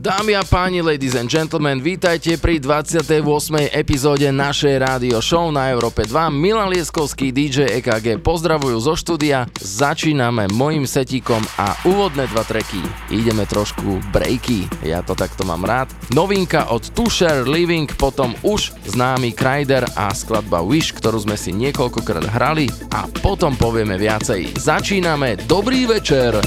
Dámy a páni, ladies and gentlemen, vítajte pri 28. epizóde našej rádio show na Európe 2. Milan Lieskovský, DJ EKG pozdravujú zo štúdia. Začíname mojim setíkom a úvodné dva treky. Ideme trošku breaky, ja to takto mám rád. Novinka od Tusher Living, potom už známy Kryder a skladba Wish, ktorú sme si niekoľkokrát hrali a potom povieme viacej. Začíname, dobrý večer!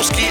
Lebowski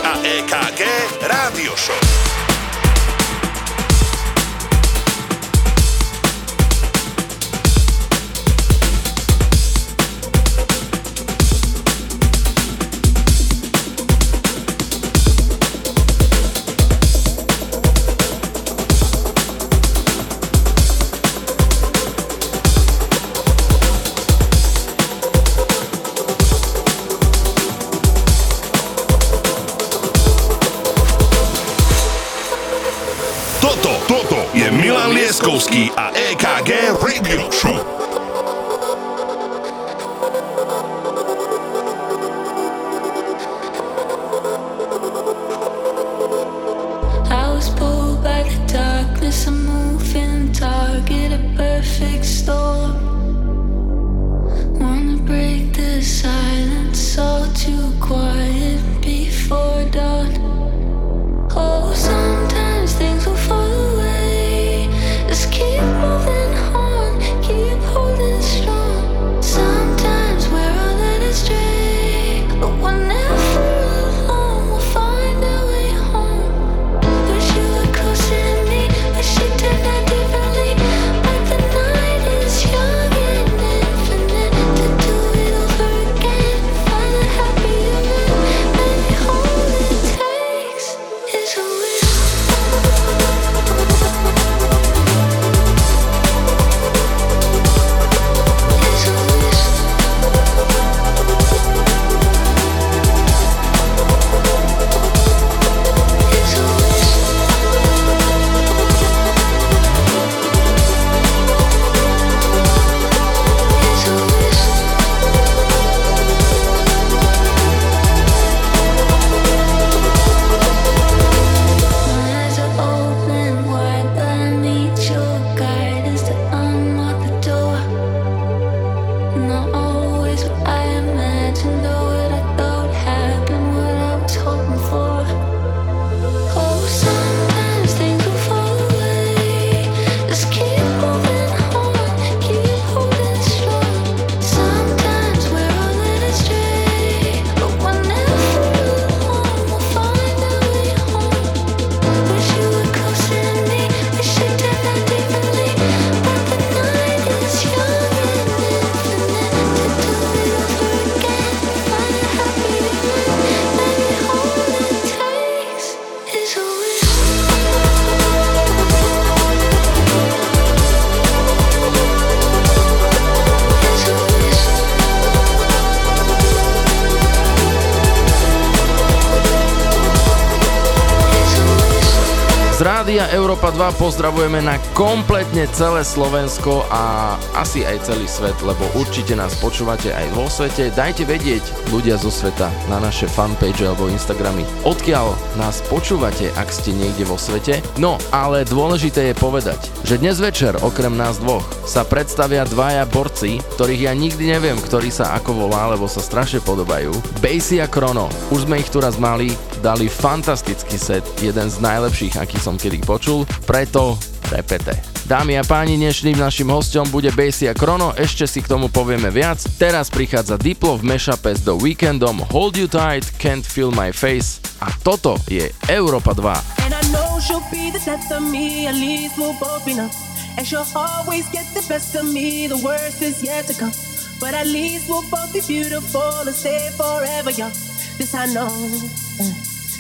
pozdravujeme na kompletne celé Slovensko a asi aj celý svet, lebo určite nás počúvate aj vo svete. Dajte vedieť ľudia zo sveta na naše fanpage alebo Instagramy, odkiaľ nás počúvate, ak ste niekde vo svete. No, ale dôležité je povedať, že dnes večer okrem nás dvoch sa predstavia dvaja borci, ktorých ja nikdy neviem, ktorý sa ako volá, lebo sa strašne podobajú. Basie a Chrono. Už sme ich tu raz mali, dali fantastický set, jeden z najlepších, aký som kedy počul, preto repete. Dámy a páni, dnešným našim hostom bude Basie a Chrono, ešte si k tomu povieme viac. Teraz prichádza Diplo v mashupe s The Weekendom Hold You Tight, Can't Feel My Face a toto je Európa 2. And I know she'll be the death of me, at least we'll both be numb. And she'll always get the best of me, the worst is yet to come. But at least we'll both be beautiful and stay forever young. This I know.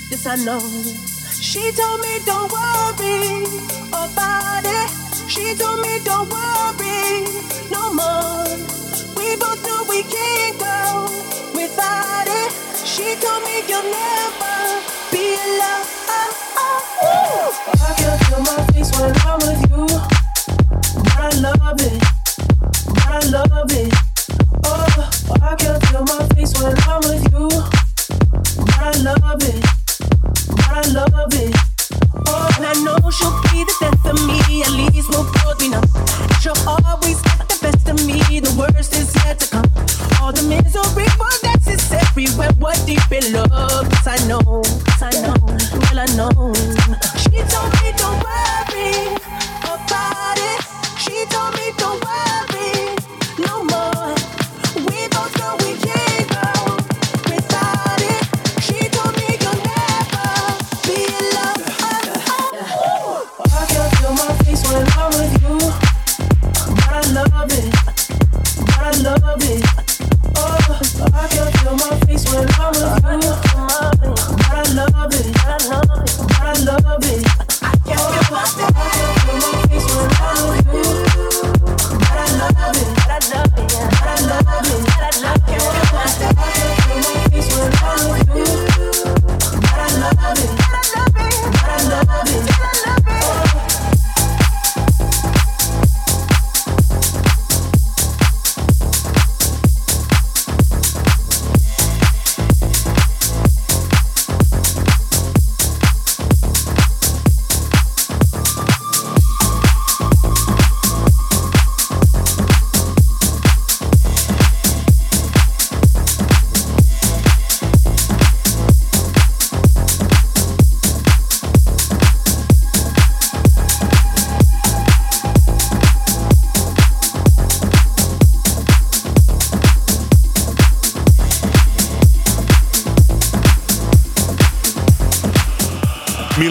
This I know. She told me don't worry about it. She told me don't worry no more. We both know we can't go without it. She told me you'll never be alone. I can feel my face when I'm with you, but I love it, but I love it. Oh, I can feel my face when I'm with you, but I love it. She told me don't worry about it. She told me I'm with you, but I love it, but I love it. I can feel my face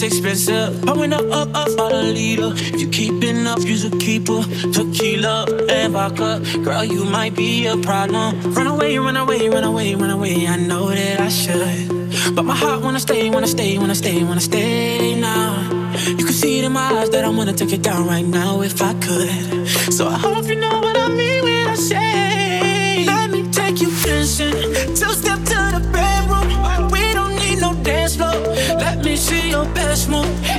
Taste expensive. Pouring up, up, up, about a leader. If you keeping up, use a keeper. Tequila and vodka. Girl, you might be a problem. Run away, run away, run away, run away. I know that I should. But my heart wanna stay, wanna stay, wanna stay, wanna stay now. You can see it in my eyes that I wanna take it down right now if I could. So I hope you know your best move.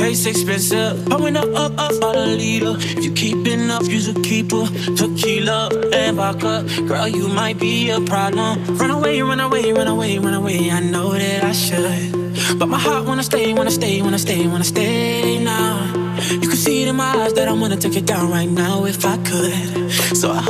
Taste expensive. Pouring up, up, up, about a leader. If you keeping up, use a keeper. Tequila and vodka. Girl, you might be a problem. Run away, run away, run away, run away. I know that I should. But my heart wanna stay, wanna stay, wanna stay, wanna stay now. You can see it in my eyes that I wanna take it down right now if I could. So I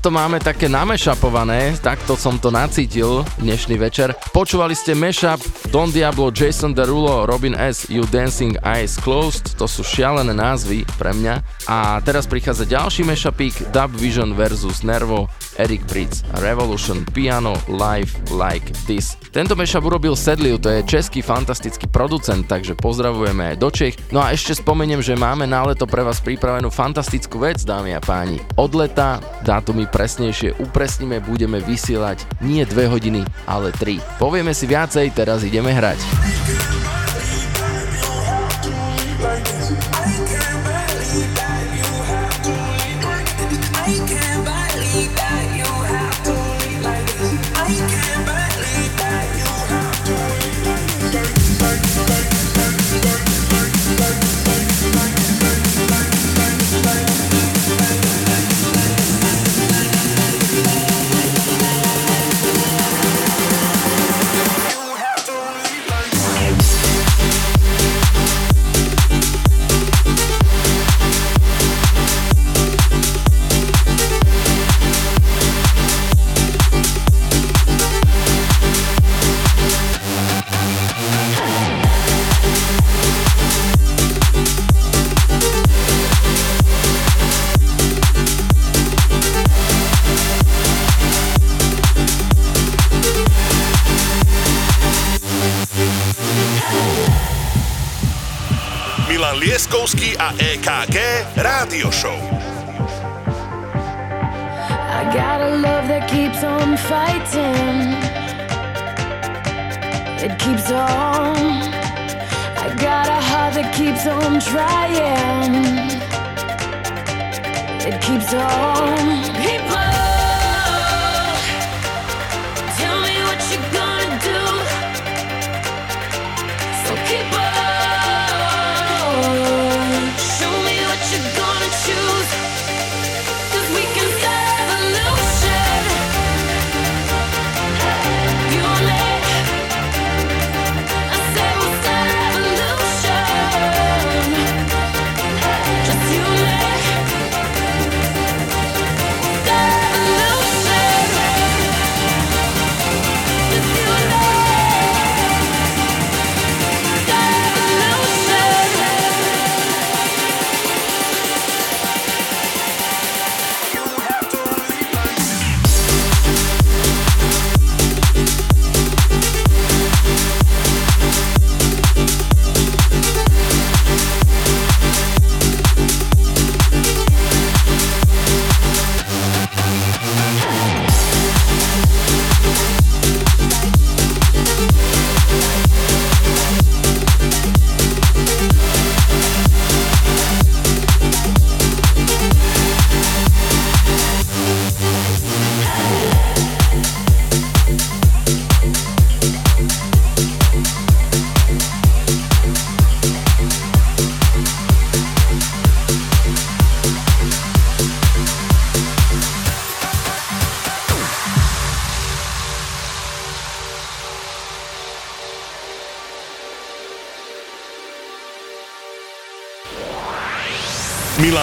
To máme také namešapované, takto som to nacítil dnešný večer. Počúvali ste mashup Don Diablo, Jason Derulo, Robin S, You Dancing Eyes Closed, to sú šialené názvy pre mňa. A teraz prichádza ďalší mashupík Dub Vision versus Nervo, Eric Pritz, Revolution, Piano, Live Like This. Tento mashup urobil Sedliu, to je český fantastický producent, takže pozdravujeme aj do Čech. No a ešte spomeniem, že máme na leto pre vás pripravenú fantastickú vec, dámy a páni. Od leta, dátumy presnejšie upresníme, budeme vysielať nie 2 hodiny, ale 3. Povieme si viacej, teraz ideme hrať. A EKG Rádio Show. I got a love that keeps on fighting. It keeps on. I got a heart that keeps on trying. It keeps on.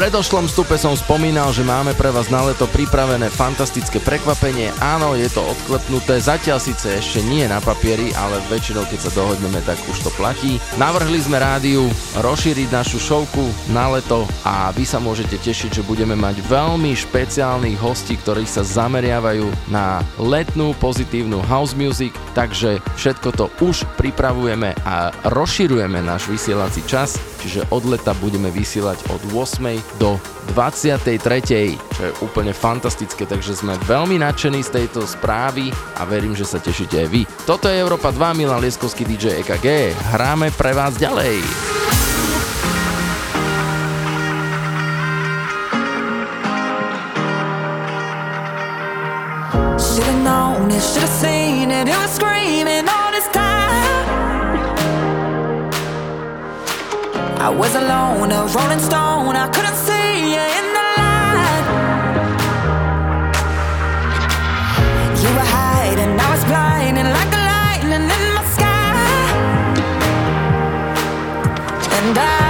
predošlom stupe som spomínal, že máme pre vás na leto pripravené fantastické prekvapenie. Áno, je to odklepnuté, zatiaľ síce ešte nie na papieri, ale väčšinou keď sa dohodneme, tak už to platí. Navrhli sme rádiu rozšíriť našu šovku na leto a vy sa môžete tešiť, že budeme mať veľmi špeciálnych hostí, ktorí sa zameriavajú na letnú pozitívnu house music, takže všetko to už pripravujeme a rozširujeme náš vysielací čas, čiže od leta budeme vysielať od 8 do 23. čo je úplne fantastické, takže sme veľmi nadšení z tejto správy a verím, že sa tešíte aj vy. Toto je Európa 2, Milan Lieskovský DJ EKG, hráme pre vás ďalej. I was alone, a rolling stone, I couldn't see you in the light. You were hiding, I was blinding like a lightning in my sky. And I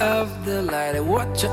Of the light. I watch you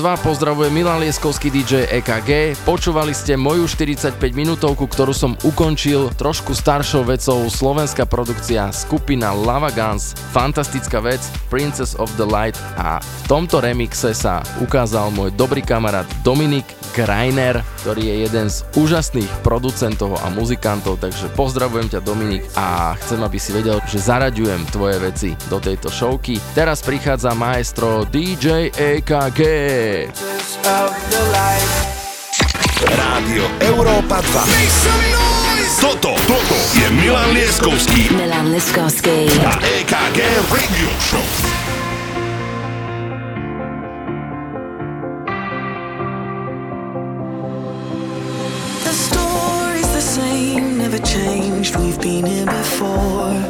22 pozdravuje Milan Lieskovský DJ EKG. Počúvali ste moju 45 minútovku, ktorú som ukončil trošku staršou vecou slovenská produkcia skupina Lava Guns. Fantastická vec Princess of the Light a v tomto remixe sa ukázal môj dobrý kamarát Dominik Greiner, ktorý je jeden z úžasných producentov a muzikantov, takže pozdravujem ťa Dominik a chcem, aby si vedel, že zaraďujem tvoje veci do tejto showky. Teraz prichádza maestro DJ EKG. Rádio Európa 2. Toto, toto je Milan Lieskovský Milan Liskovsky. a EKG Radio Show. Before.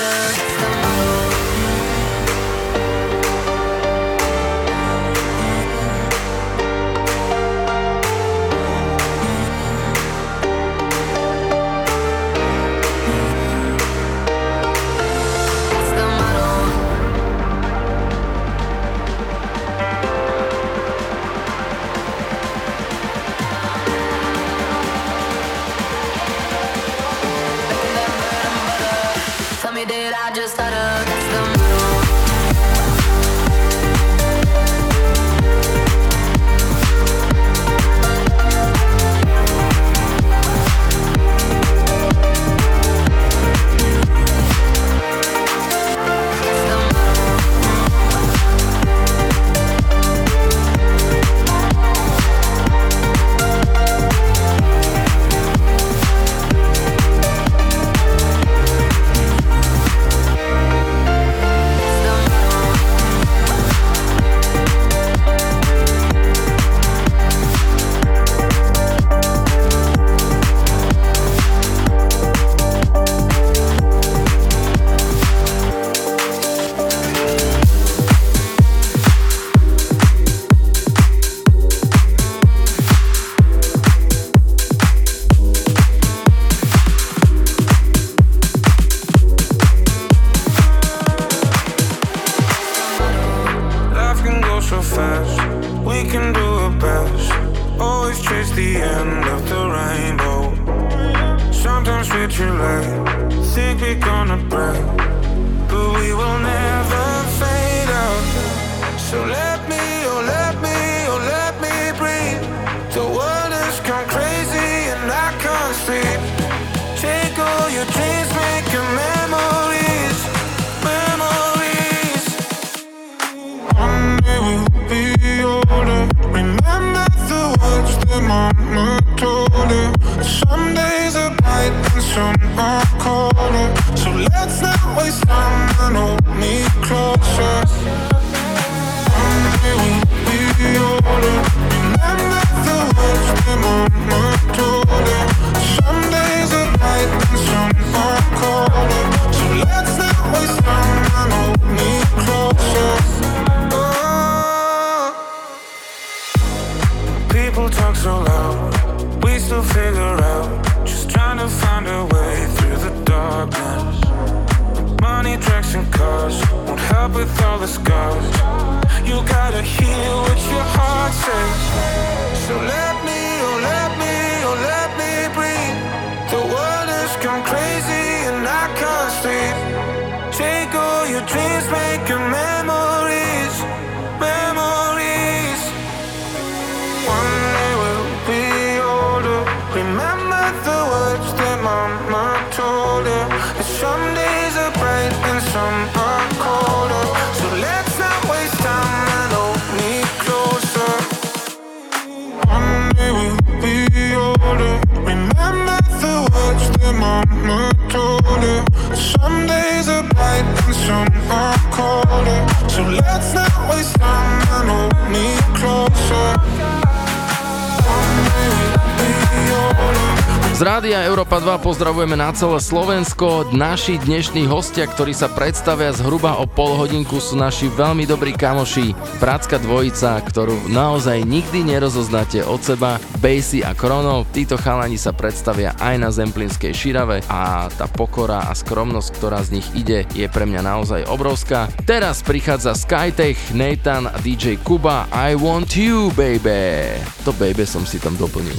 I the told colder. Some days are bright and some are colder. So let's not waste time and hold me closer. One day we'll be older. Z Rádia Európa 2 pozdravujeme na celé Slovensko. Naši dnešní hostia, ktorí sa predstavia zhruba o pol hodinku, sú naši veľmi dobrí kamoši. Prácka dvojica, ktorú naozaj nikdy nerozoznáte od seba. Basie a Krono, títo chalani sa predstavia aj na Zemplinskej širave a tá pokora a skromnosť, ktorá z nich ide, je pre mňa naozaj obrovská. Teraz prichádza Skytech, Nathan a DJ Kuba I Want You, baby. To baby som si tam doplnil.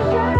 啊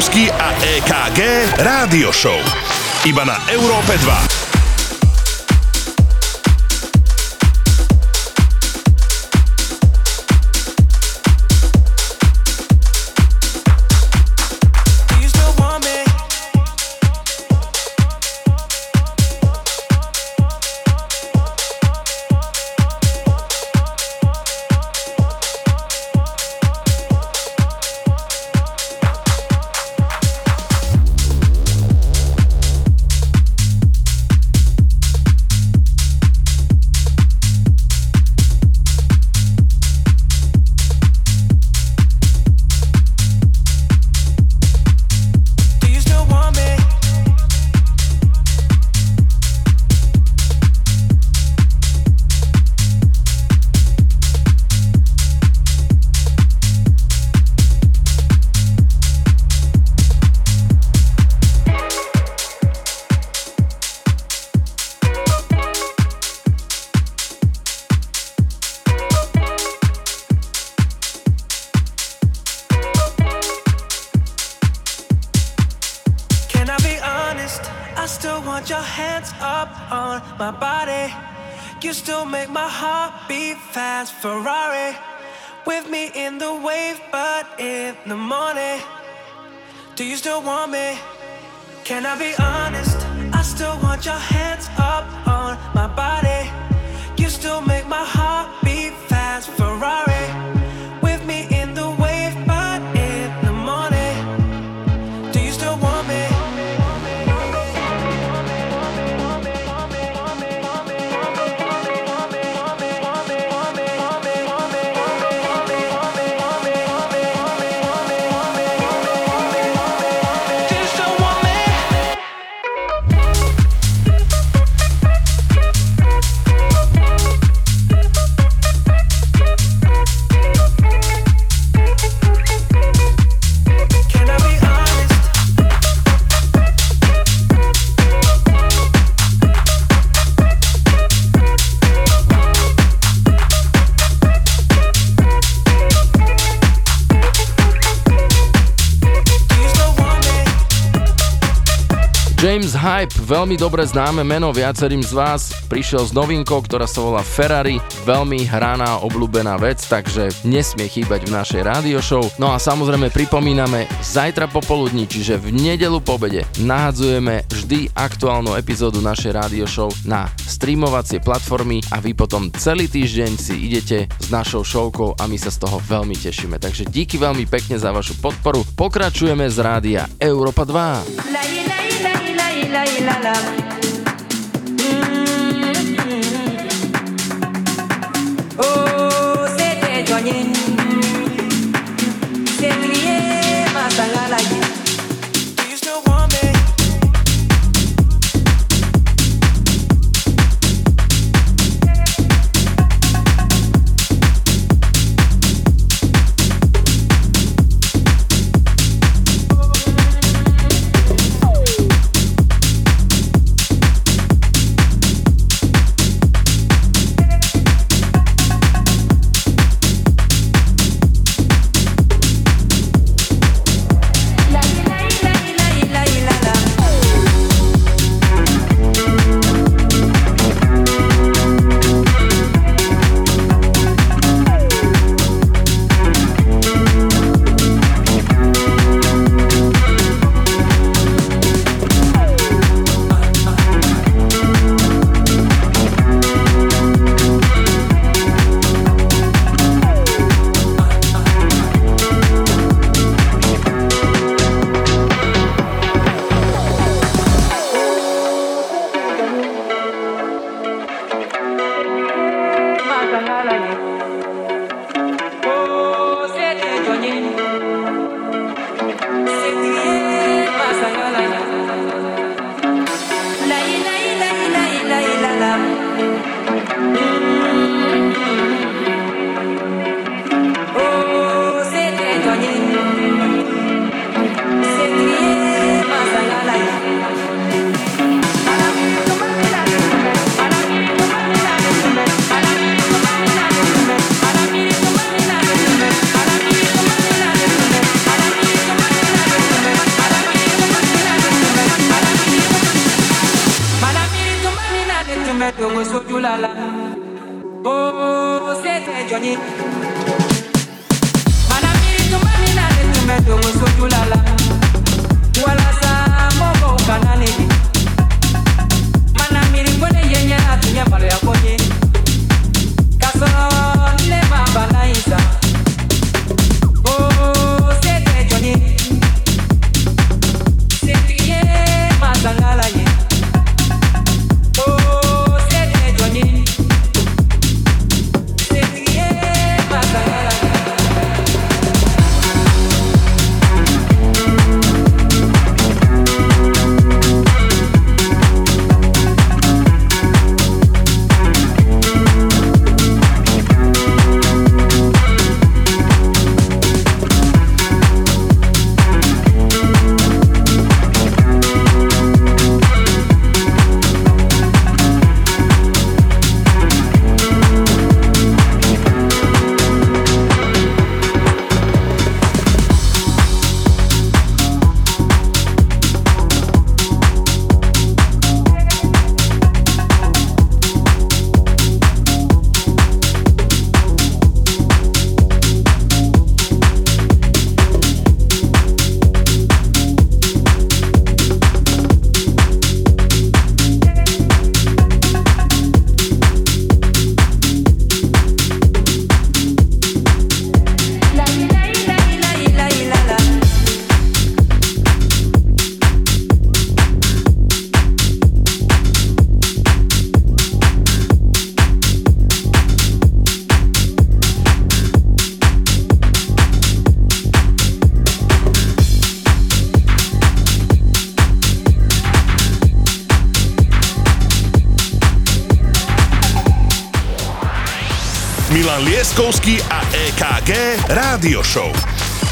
Liptovský a EKG Rádio Show. Iba na Európe 2. Hype, veľmi dobre známe meno viacerým z vás, prišiel s novinkou, ktorá sa volá Ferrari, veľmi hraná, obľúbená vec, takže nesmie chýbať v našej rádio show. No a samozrejme pripomíname, zajtra popoludní, čiže v nedelu po obede, nahadzujeme vždy aktuálnu epizódu našej rádio show na streamovacie platformy a vy potom celý týždeň si idete s našou showkou a my sa z toho veľmi tešíme. Takže díky veľmi pekne za vašu podporu. Pokračujeme z rádia Európa 2. Oh.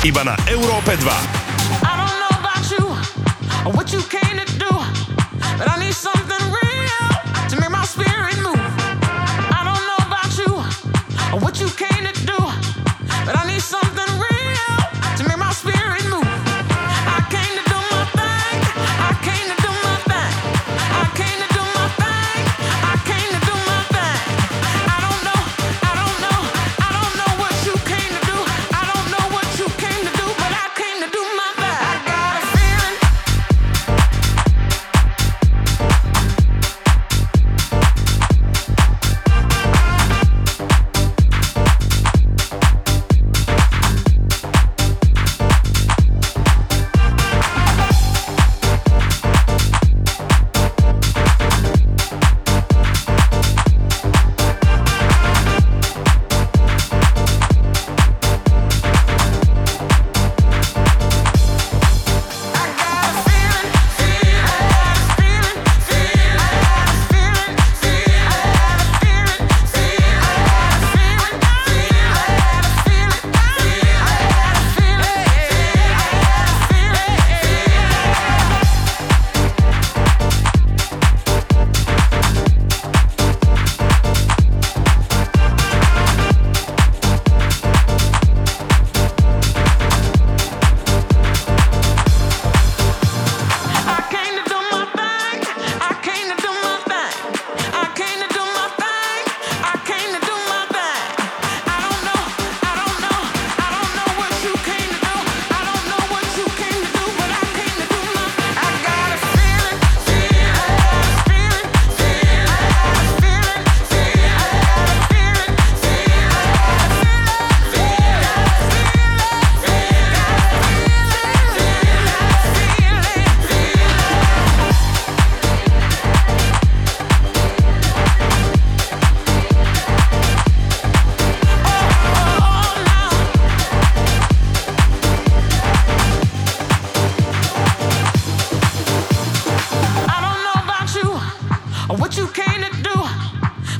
Iba na Európe 2.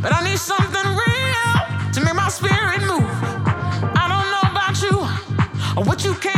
But I need something real to make my spirit move. I don't know about you or what you can.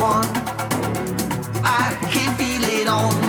One. I can feel it on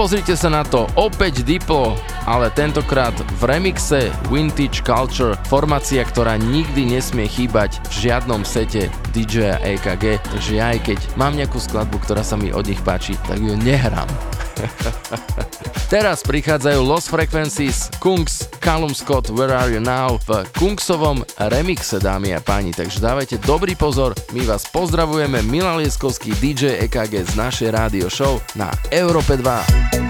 pozrite sa na to, opäť Diplo, ale tentokrát v remixe Vintage Culture, formácia, ktorá nikdy nesmie chýbať v žiadnom sete DJ EKG, takže aj keď mám nejakú skladbu, ktorá sa mi od nich páči, tak ju nehrám. Teraz prichádzajú Lost Frequencies, Kungs, Callum Scott, Where Are You Now v Kungsovom remixe, dámy a páni, takže dávajte dobrý pozor, my vás pozdravujeme, Milan Lieskovský, DJ EKG z našej rádio show na Európe 2.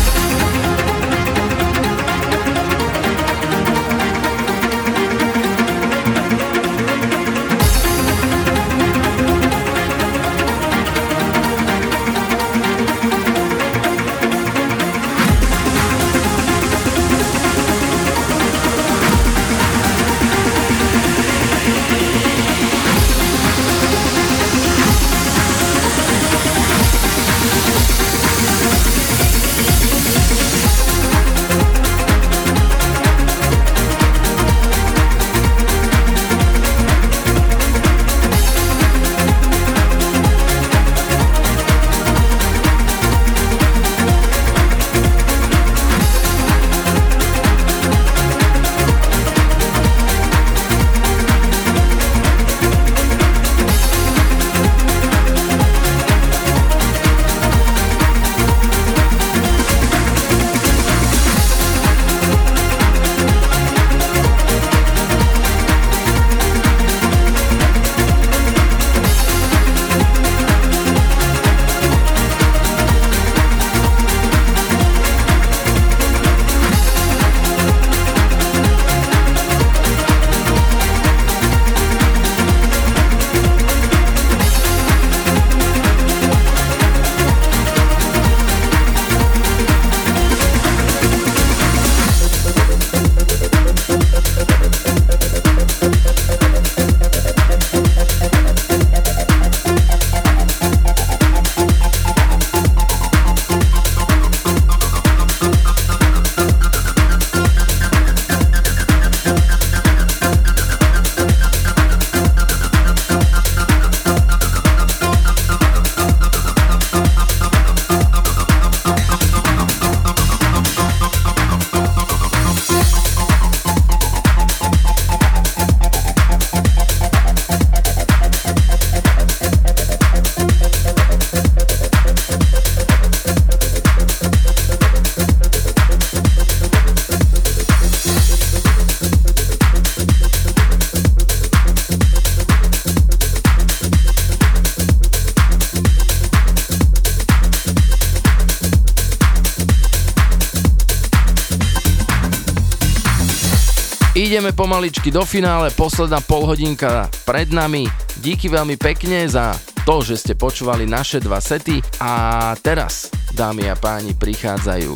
Ideme pomaličky do finále, posledná polhodinka pred nami. Díky veľmi pekne za to, že ste počúvali naše dva sety a teraz, dámy a páni, prichádzajú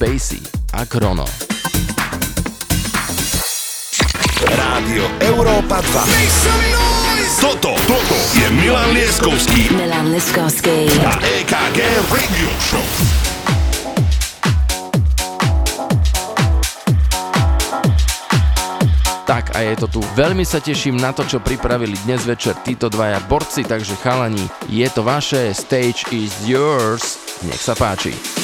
Basie a Chrono. Rádio Európa 2. Toto, toto je Milan Lieskovský Milan Liskovský. a EKG Radio Show. Je to tu. Veľmi sa teším na to, čo pripravili dnes večer títo dvaja borci, takže chalani, je to vaše, stage is yours. Nech sa páči.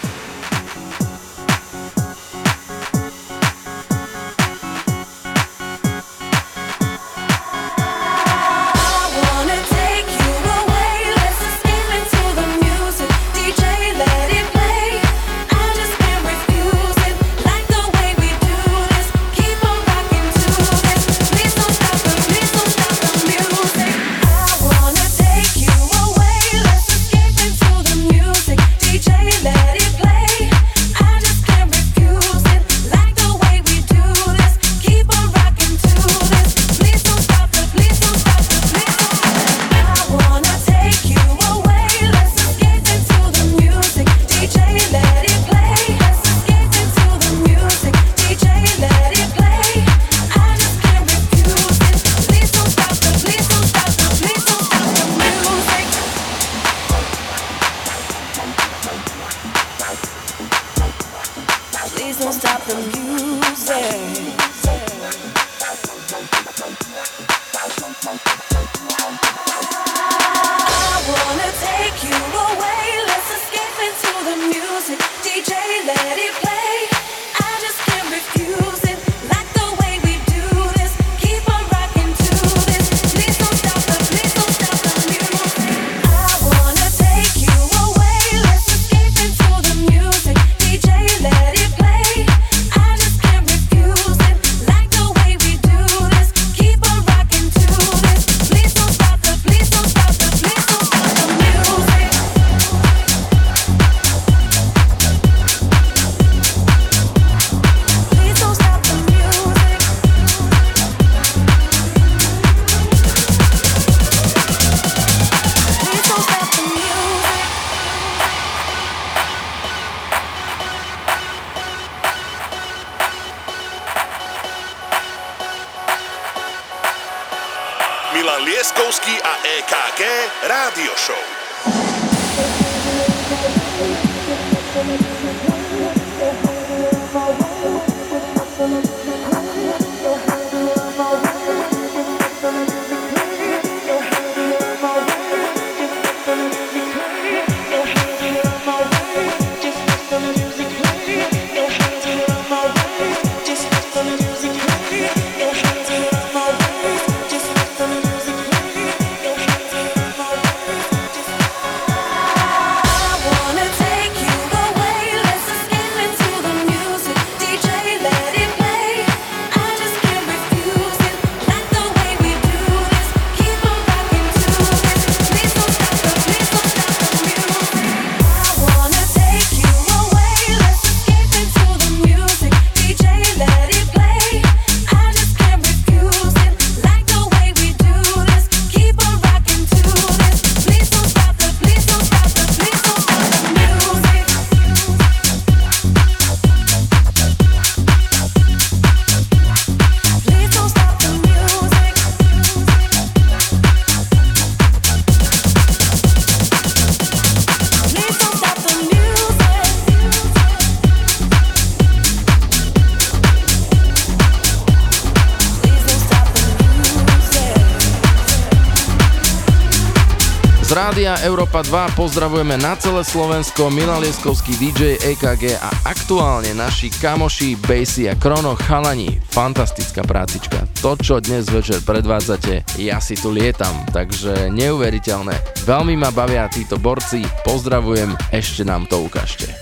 Európa 2 pozdravujeme na celé Slovensko, Milan Lieskovský DJ EKG a aktuálne naši kamoši Basie a Krono Chalani. Fantastická prácička. To, čo dnes večer predvádzate, ja si tu lietam, takže neuveriteľné. Veľmi ma bavia títo borci, pozdravujem, ešte nám to ukážte.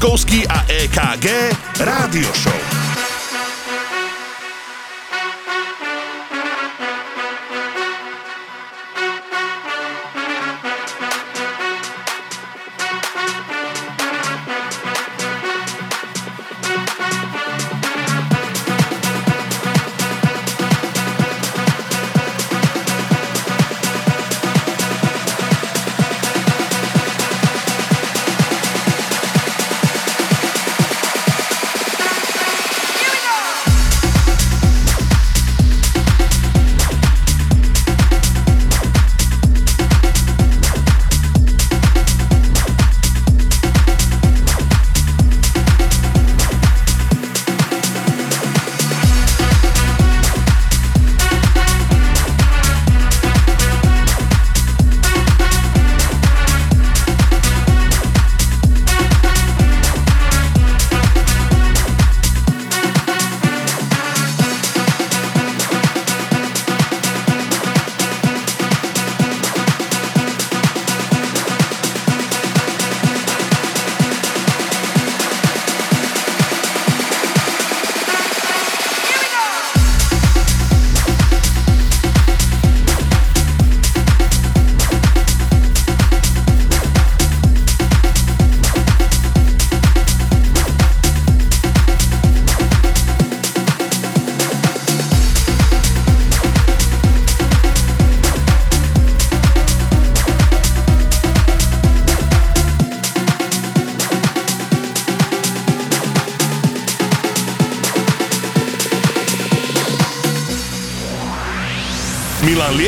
Milan Lieskovský a EKG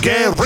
again.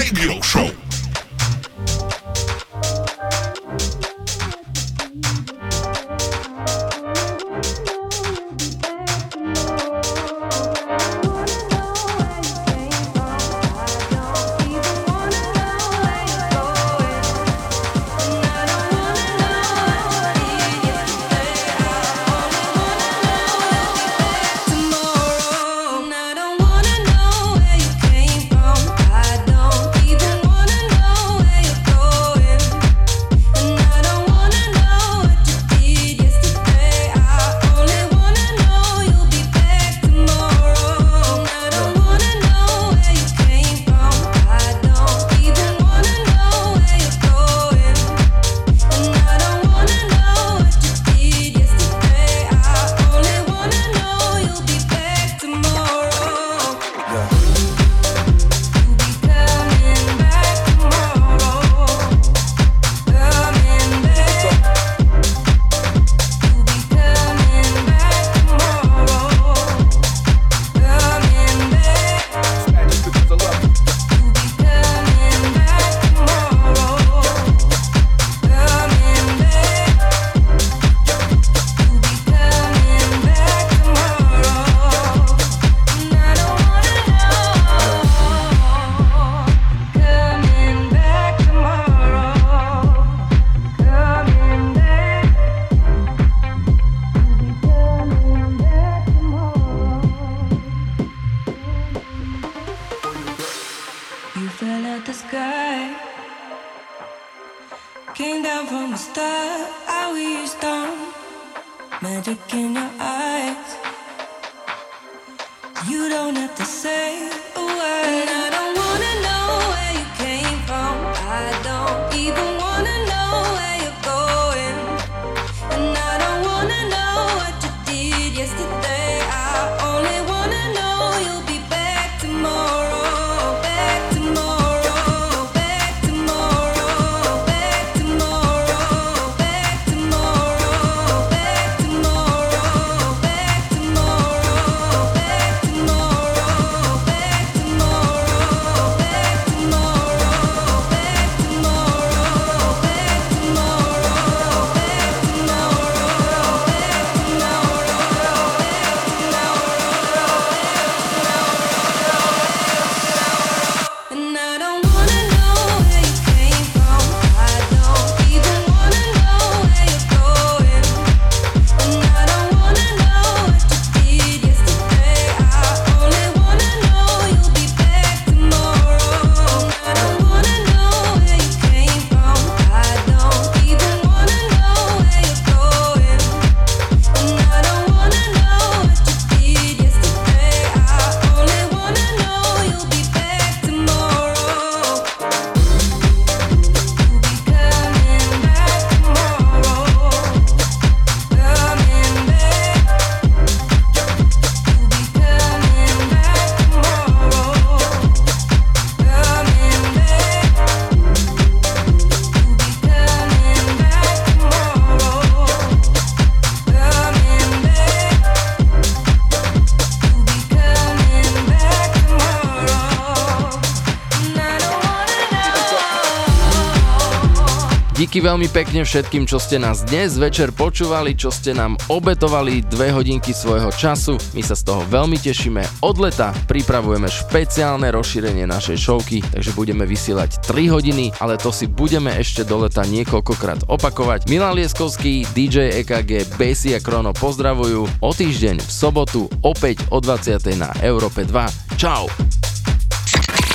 veľmi pekne všetkým, čo ste nás dnes večer počúvali, čo ste nám obetovali dve hodinky svojho času. My sa z toho veľmi tešíme. Od leta pripravujeme špeciálne rozšírenie našej showky, takže budeme vysielať 3 hodiny, ale to si budeme ešte do leta niekoľkokrát opakovať. Milan Lieskovský, DJ EKG, Basie a Krono pozdravujú. O týždeň v sobotu opäť o 20. na Európe 2. Čau!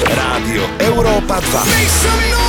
Rádio Európa 2.